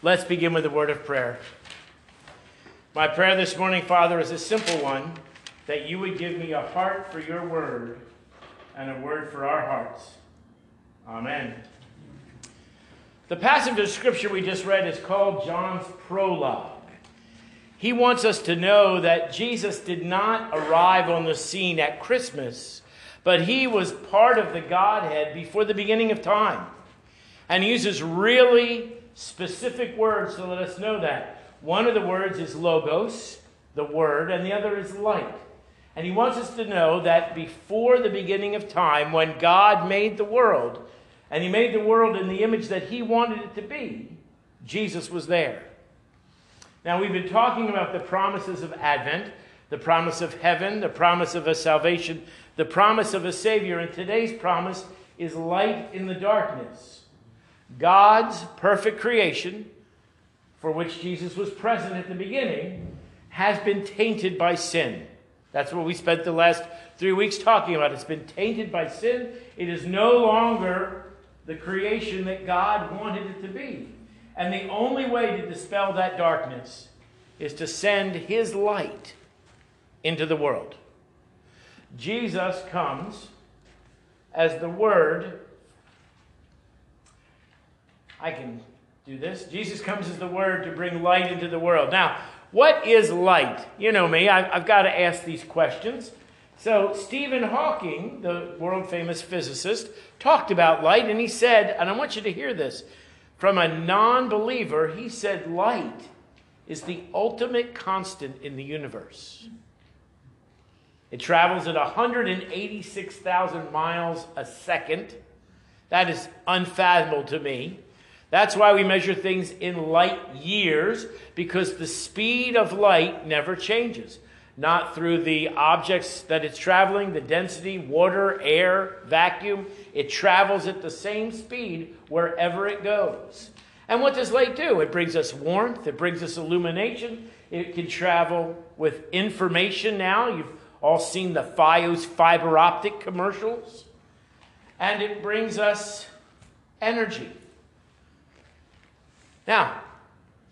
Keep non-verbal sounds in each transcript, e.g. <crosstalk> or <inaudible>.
Let's begin with a word of prayer. My prayer this morning, Father, is a simple one that you would give me a heart for your word and a word for our hearts. Amen. The passage of scripture we just read is called John's prologue. He wants us to know that Jesus did not arrive on the scene at Christmas, but he was part of the Godhead before the beginning of time. And he uses really specific words to let us know that. One of the words is logos, the word, and the other is light. And he wants us to know that before the beginning of time, when God made the world, and he made the world in the image that he wanted it to be, Jesus was there. Now, we've been talking about the promises of Advent, the promise of heaven, the promise of a salvation, the promise of a Savior, and today's promise is light in the darkness. God's perfect creation, for which Jesus was present at the beginning, has been tainted by sin. That's what we spent the last three weeks talking about. It's been tainted by sin. It is no longer the creation that God wanted it to be. And the only way to dispel that darkness is to send His light into the world. Jesus comes as the Word I can do this. Jesus comes as the Word to bring light into the world. Now, what is light? You know me, I've, I've got to ask these questions. So, Stephen Hawking, the world famous physicist, talked about light and he said, and I want you to hear this from a non believer, he said, light is the ultimate constant in the universe. It travels at 186,000 miles a second. That is unfathomable to me. That's why we measure things in light years, because the speed of light never changes. Not through the objects that it's traveling, the density, water, air, vacuum. It travels at the same speed wherever it goes. And what does light do? It brings us warmth, it brings us illumination, it can travel with information now. You've all seen the Fios fiber optic commercials. And it brings us energy. Now,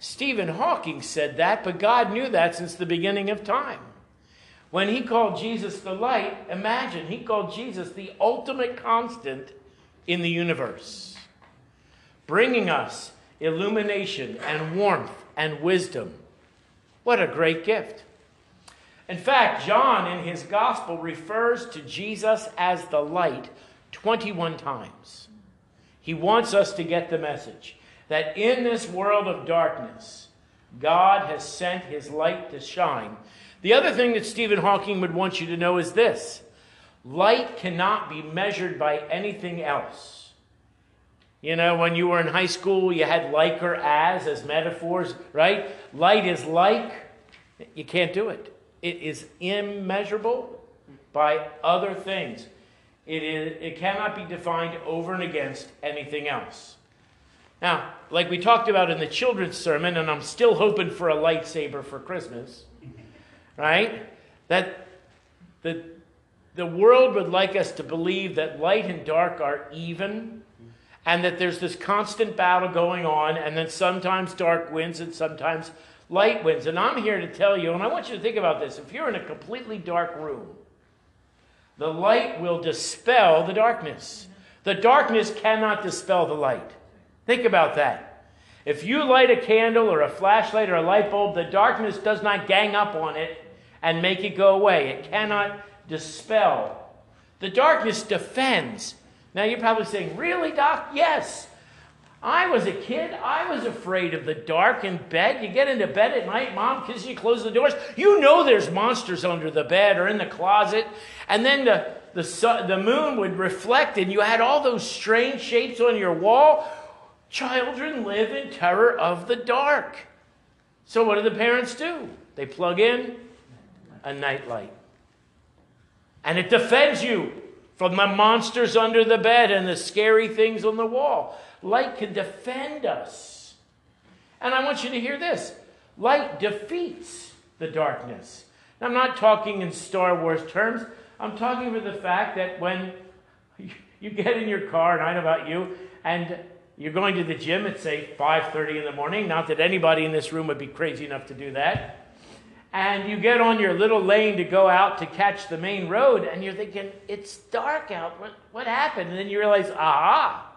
Stephen Hawking said that, but God knew that since the beginning of time. When he called Jesus the light, imagine, he called Jesus the ultimate constant in the universe, bringing us illumination and warmth and wisdom. What a great gift. In fact, John in his gospel refers to Jesus as the light 21 times. He wants us to get the message that in this world of darkness, God has sent his light to shine. The other thing that Stephen Hawking would want you to know is this light cannot be measured by anything else. You know, when you were in high school, you had like or as as metaphors, right? Light is like, you can't do it. It is immeasurable by other things. It, is, it cannot be defined over and against anything else. Now, like we talked about in the children's sermon, and I'm still hoping for a lightsaber for Christmas, right? That the, the world would like us to believe that light and dark are even, and that there's this constant battle going on, and then sometimes dark wins and sometimes light wins. And I'm here to tell you, and I want you to think about this if you're in a completely dark room, the light will dispel the darkness. The darkness cannot dispel the light. Think about that. If you light a candle or a flashlight or a light bulb, the darkness does not gang up on it and make it go away. It cannot dispel. The darkness defends. Now you're probably saying, Really, Doc? Yes. I was a kid. I was afraid of the dark in bed. You get into bed at night, mom kisses you, close the doors. You know there's monsters under the bed or in the closet. And then the, the, sun, the moon would reflect, and you had all those strange shapes on your wall. Children live in terror of the dark. So, what do the parents do? They plug in a nightlight. And it defends you from the monsters under the bed and the scary things on the wall. Light can defend us. And I want you to hear this light defeats the darkness. Now, I'm not talking in Star Wars terms, I'm talking about the fact that when <laughs> you get in your car, and I know about you, and you're going to the gym at say 5:30 in the morning. Not that anybody in this room would be crazy enough to do that. And you get on your little lane to go out to catch the main road, and you're thinking, it's dark out. What, what happened? And then you realize, aha,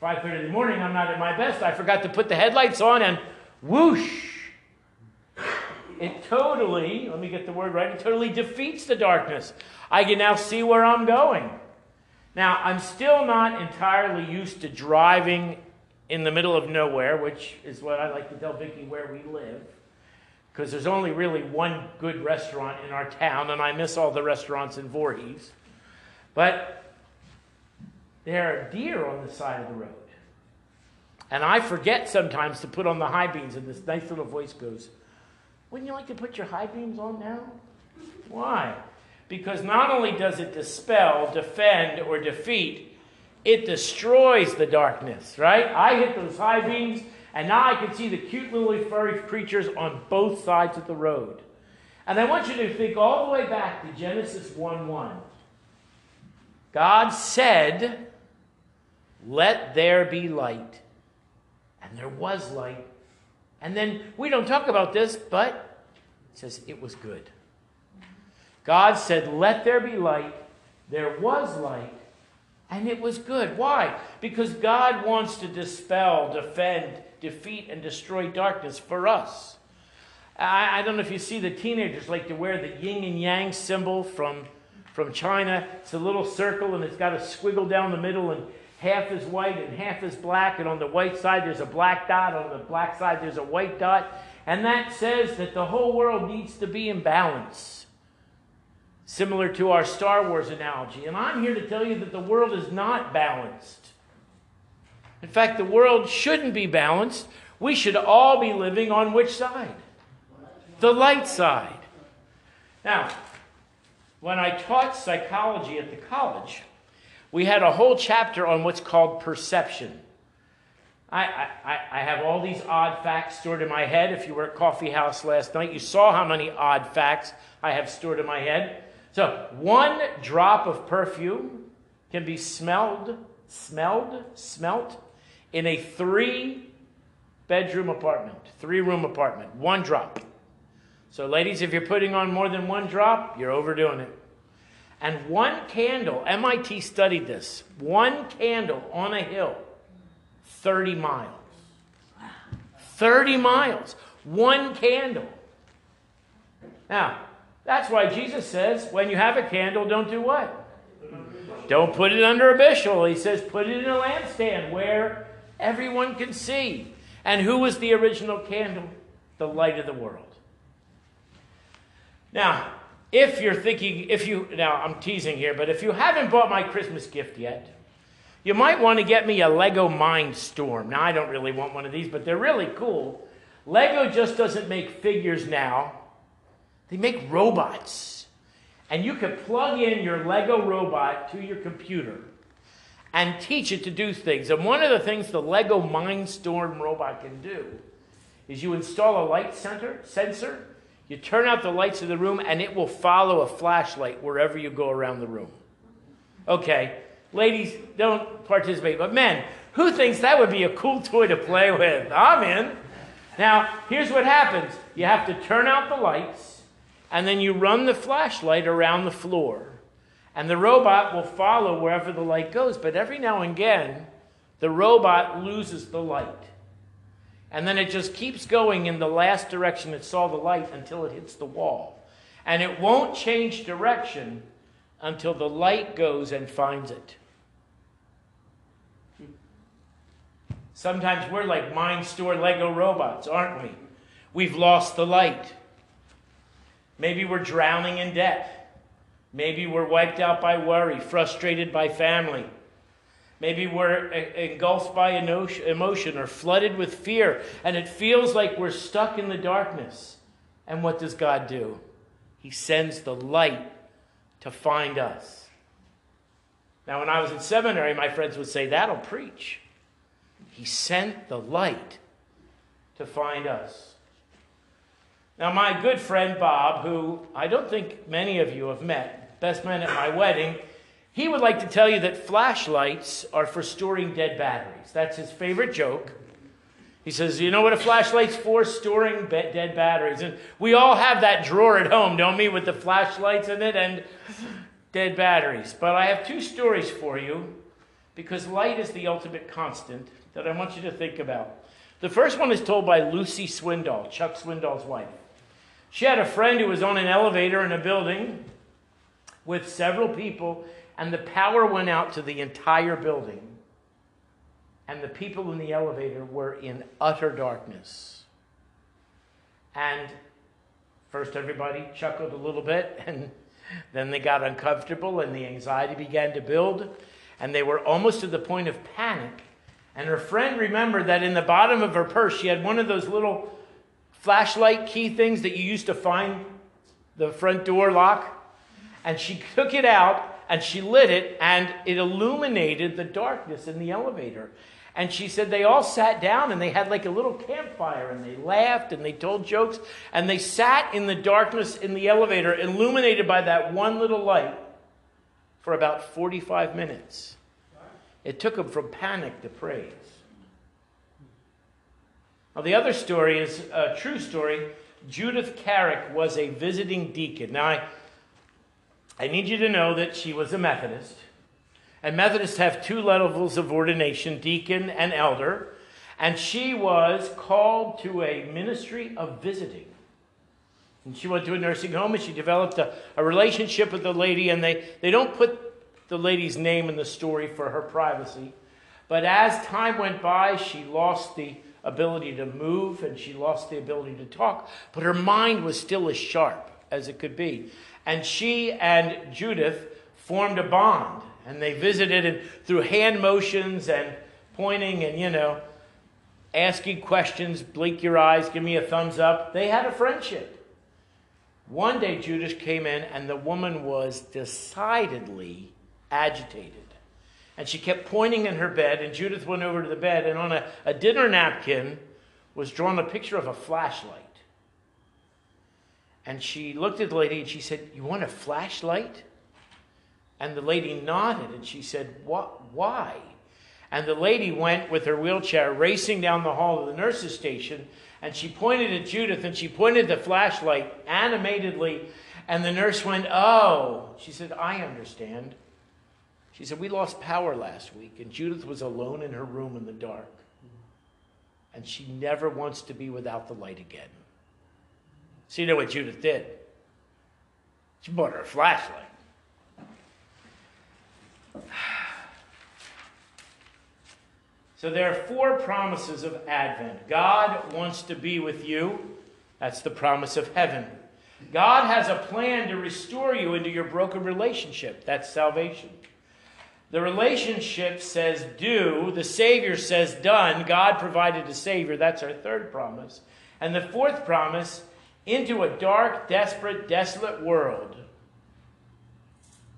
5.30 in the morning, I'm not at my best. I forgot to put the headlights on, and whoosh, it totally, let me get the word right, it totally defeats the darkness. I can now see where I'm going. Now, I'm still not entirely used to driving in the middle of nowhere, which is what I like to tell Vicki where we live, because there's only really one good restaurant in our town, and I miss all the restaurants in Voorhees. But there are deer on the side of the road. And I forget sometimes to put on the high beams, and this nice little voice goes, Wouldn't you like to put your high beams on now? Why? Because not only does it dispel, defend, or defeat, it destroys the darkness, right? I hit those high beams, and now I can see the cute little furry creatures on both sides of the road. And I want you to think all the way back to Genesis 1 1. God said, Let there be light. And there was light. And then we don't talk about this, but it says it was good. God said, Let there be light. There was light, and it was good. Why? Because God wants to dispel, defend, defeat, and destroy darkness for us. I, I, don't know if you see the teenagers like to wear the yin and yang symbol from, from China. It's a little circle and it's got a squiggle down the middle, and half is white and half is black. And on the white side, there's a black dot. On the black side, there's a white dot. And that says that the whole world needs to be in balance similar to our Star Wars analogy. And I'm here to tell you that the world is not balanced. In fact, the world shouldn't be balanced. We should all be living on which side? The light side. Now, when I taught psychology at the college, we had a whole chapter on what's called perception. I, I, I have all these odd facts stored in my head. If you were at Coffee House last night, you saw how many odd facts I have stored in my head. So, one drop of perfume can be smelled, smelled, smelt in a three bedroom apartment, three room apartment, one drop. So, ladies, if you're putting on more than one drop, you're overdoing it. And one candle, MIT studied this, one candle on a hill, 30 miles. 30 miles, one candle. Now, that's why Jesus says, when you have a candle, don't do what? Don't put it under a bushel. He says, put it in a lampstand where everyone can see. And who was the original candle? The light of the world. Now, if you're thinking, if you, now I'm teasing here, but if you haven't bought my Christmas gift yet, you might want to get me a Lego Mindstorm. Now, I don't really want one of these, but they're really cool. Lego just doesn't make figures now they make robots. And you can plug in your Lego robot to your computer and teach it to do things. And one of the things the Lego Mindstorm robot can do is you install a light center, sensor, you turn out the lights of the room, and it will follow a flashlight wherever you go around the room. Okay, ladies, don't participate, but men, who thinks that would be a cool toy to play with? I'm in. Now, here's what happens you have to turn out the lights and then you run the flashlight around the floor. And the robot will follow wherever the light goes. But every now and again, the robot loses the light. And then it just keeps going in the last direction it saw the light until it hits the wall. And it won't change direction until the light goes and finds it. Sometimes we're like Mindstorm Lego robots, aren't we? We've lost the light. Maybe we're drowning in debt. Maybe we're wiped out by worry, frustrated by family. Maybe we're engulfed by emotion or flooded with fear, and it feels like we're stuck in the darkness. And what does God do? He sends the light to find us. Now, when I was in seminary, my friends would say, That'll preach. He sent the light to find us. Now, my good friend Bob, who I don't think many of you have met, best man at my wedding, He would like to tell you that flashlights are for storing dead batteries. That's his favorite joke. He says, You know what a flashlight's for? Storing dead batteries. And we all have that drawer at home, don't we, with the flashlights in it and dead batteries. But I have two stories for you because light is the ultimate constant that I want you to think about. The first one is told by Luci Swindoll, Chuck Swindoll's wife. She had a friend who was on an elevator in a building with several people, and the power went out to the entire building and the people in the elevator were in utter darkness. And first, everybody chuckled a little bit, <laughs> and then they got uncomfortable, and the anxiety began to build, and they were almost to the point of panic. And her friend remembered that in the bottom of her purse, she had one of those little flashlight key things that you used to find the front door lock. And she <laughs> took it out and she lit it, and it illuminated the darkness in the elevator. And she said they all sat down and they had like a little campfire and they laughed and they told jokes and they sat in the darkness in the elevator, illuminated by that one little light, for about 45 minutes. It took him from panic to praise. Now, the other story is a true story. Judith Carrick was a visiting deacon. Now, I, I need you to know that she was a Methodist. And Methodists have two levels of ordination deacon and elder. And she was called to a ministry of visiting. And she went to a nursing home and she developed a, a relationship with the lady. And they, they don't put the lady's name in the story for her privacy. But as time went by, she lost the ability to move and she lost the ability to talk. But her mind was still as sharp as it could be. And she and Judith formed a bond and they visited and through hand motions and pointing and you know asking questions blink your eyes give me a thumbs up they had a friendship one day judith came in and the woman was decidedly agitated and she kept pointing in her bed and judith went over to the bed and on a, a dinner napkin was drawn a picture of a flashlight and she looked at the lady and she said you want a flashlight and the lady nodded and she said, what, Why? And the lady went with her wheelchair racing down the hall of the nurse's station and she pointed at Judith and she pointed the flashlight animatedly. And the nurse went, Oh. She said, I understand. She said, We lost power last week and Judith was alone in her room in the dark. And she never wants to be without the light again. So you know what Judith did? She bought her a flashlight. <sighs> So there are four promises of Advent. God wants to be with you. That's the promise of heaven. God has a plan to restore you into your broken relationship. That's salvation. The relationship says do, the Savior says done. God provided a Savior. That's our third promise. And the fourth promise into a dark, desperate, desolate world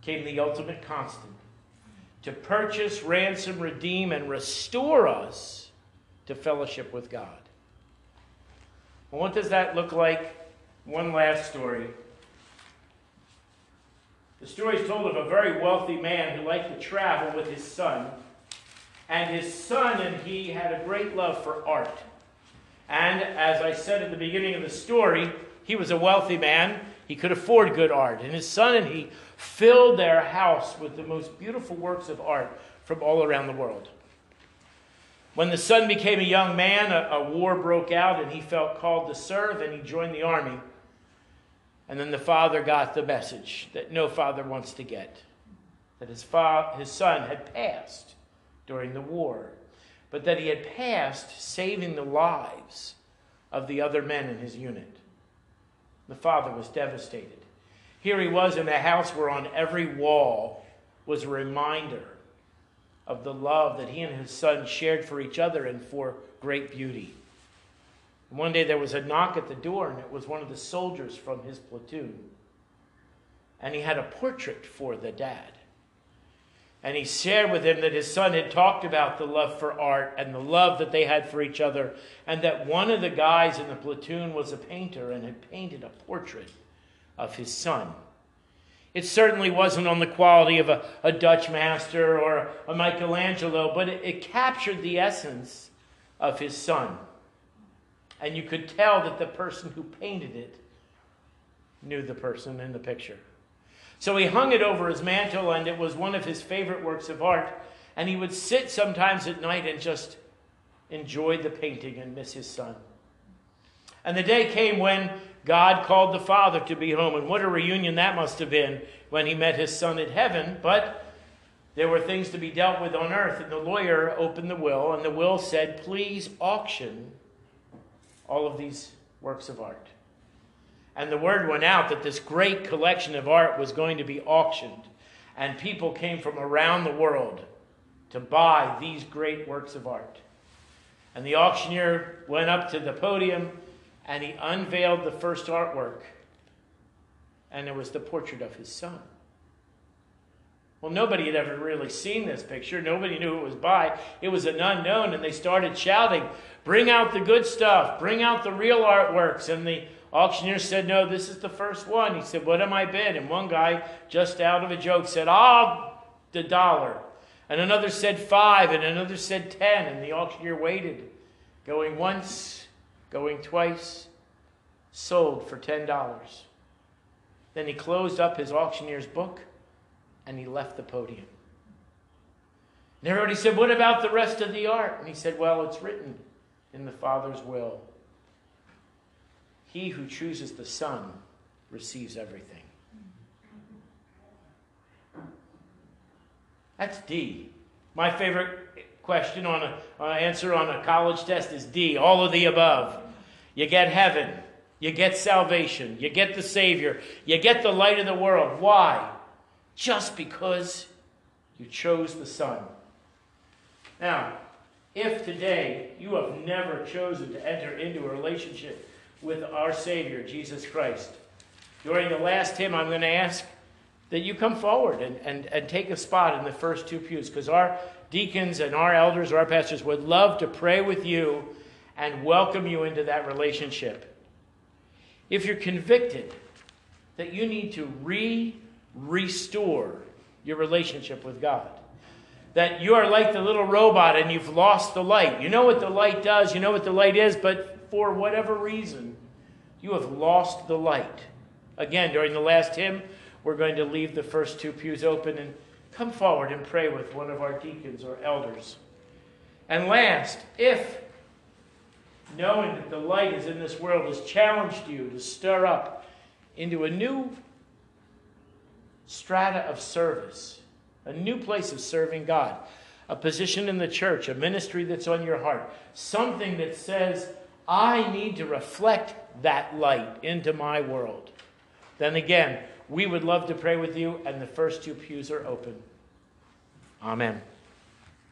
came the ultimate constant to purchase, ransom, redeem, and restore us to fellowship with God. Well, what does that look like? One last story. The story is told of a very wealthy man who liked to travel with his son. And his son and he had a great love for art. And as I said at the beginning of the story, he was a wealthy man. He could afford good art. And his son and he filled their house with the most beautiful works of art from all around the world. When the son became a young man, a, a, war broke out and he felt called to serve and he joined the army. And then the father got the message that no father wants to get that his, his son had passed during the war, but that he had passed saving the lives of the other men in his unit. The father was devastated. Here he was in a house where on every wall was a reminder of the love that he and his son shared for each other and for great beauty. One day there was a knock at the door, and it was one of the soldiers from his platoon. And he had a portrait for the dad. And he shared with him that his son had talked about the love for art and the love that they had for each other, and that one of the guys in the platoon was a painter and had painted a portrait of his son. It certainly wasn't on the quality of a, a Dutch master or a Michelangelo, but it, it captured the essence of his son. And you could tell that the person who painted it knew the person in the picture. So he hung it over his mantle, and it was one of his favorite works of art. And he would sit sometimes at night and just enjoy the painting and miss his son. And the day came when God called the father to be home, and what a reunion that must have been when he met his son in heaven. But there were things to be dealt with on earth, and the lawyer opened the will, and the will said, Please auction all of these works of art. And the word went out that this great collection of art was going to be auctioned, and people came from around the world to buy these great works of art. And the auctioneer went up to the podium and he unveiled the first artwork, and it was the portrait of his son. Well, nobody had ever really seen this picture. Nobody knew it was by. It was an unknown, and they started shouting, Bring out the good stuff, bring out the real artworks. And the auctioneer said, No, this is the first one. He said, What am I bid? And one guy, just out of a joke, said, Ah, oh, the dollar. And another said five, and another said ten. And the auctioneer waited, going once, going twice, sold for $10. Then he closed up his auctioneer's book and he left the podium. And everybody said, What about the rest of the art? And he said, Well, it's written in the Father's will. He who chooses the Son receives everything. That's D. My favorite question on an uh, answer on a college test is D, all of the above. You get heaven. You get salvation. You get the Savior. You get the light of the world. Why? Just because you chose the Son. Now, if today you have never chosen to enter into a relationship with our Savior, Jesus Christ, during the last hymn, I'm going to ask that you come forward and, and, and take a spot in the first two pews because our deacons and our elders, our pastors would love to pray with you and welcome you into that relationship. If you're convicted that you need to re restore your relationship with God, that you are like the little robot and you've lost the light. You know what the light does, you know what the light is, but for whatever reason, you have lost the light. Again, during the last hymn, we're going to leave the first two pews open and come forward and pray with one of our deacons or elders. And last, if knowing that the light is in this world has challenged you to stir up into a new strata of service, a new place of serving God, a position in the church, a ministry that's on your heart, something that says, I need to reflect that light into my world. Then again, we would love to pray with you, and the first two pews are open. Amen.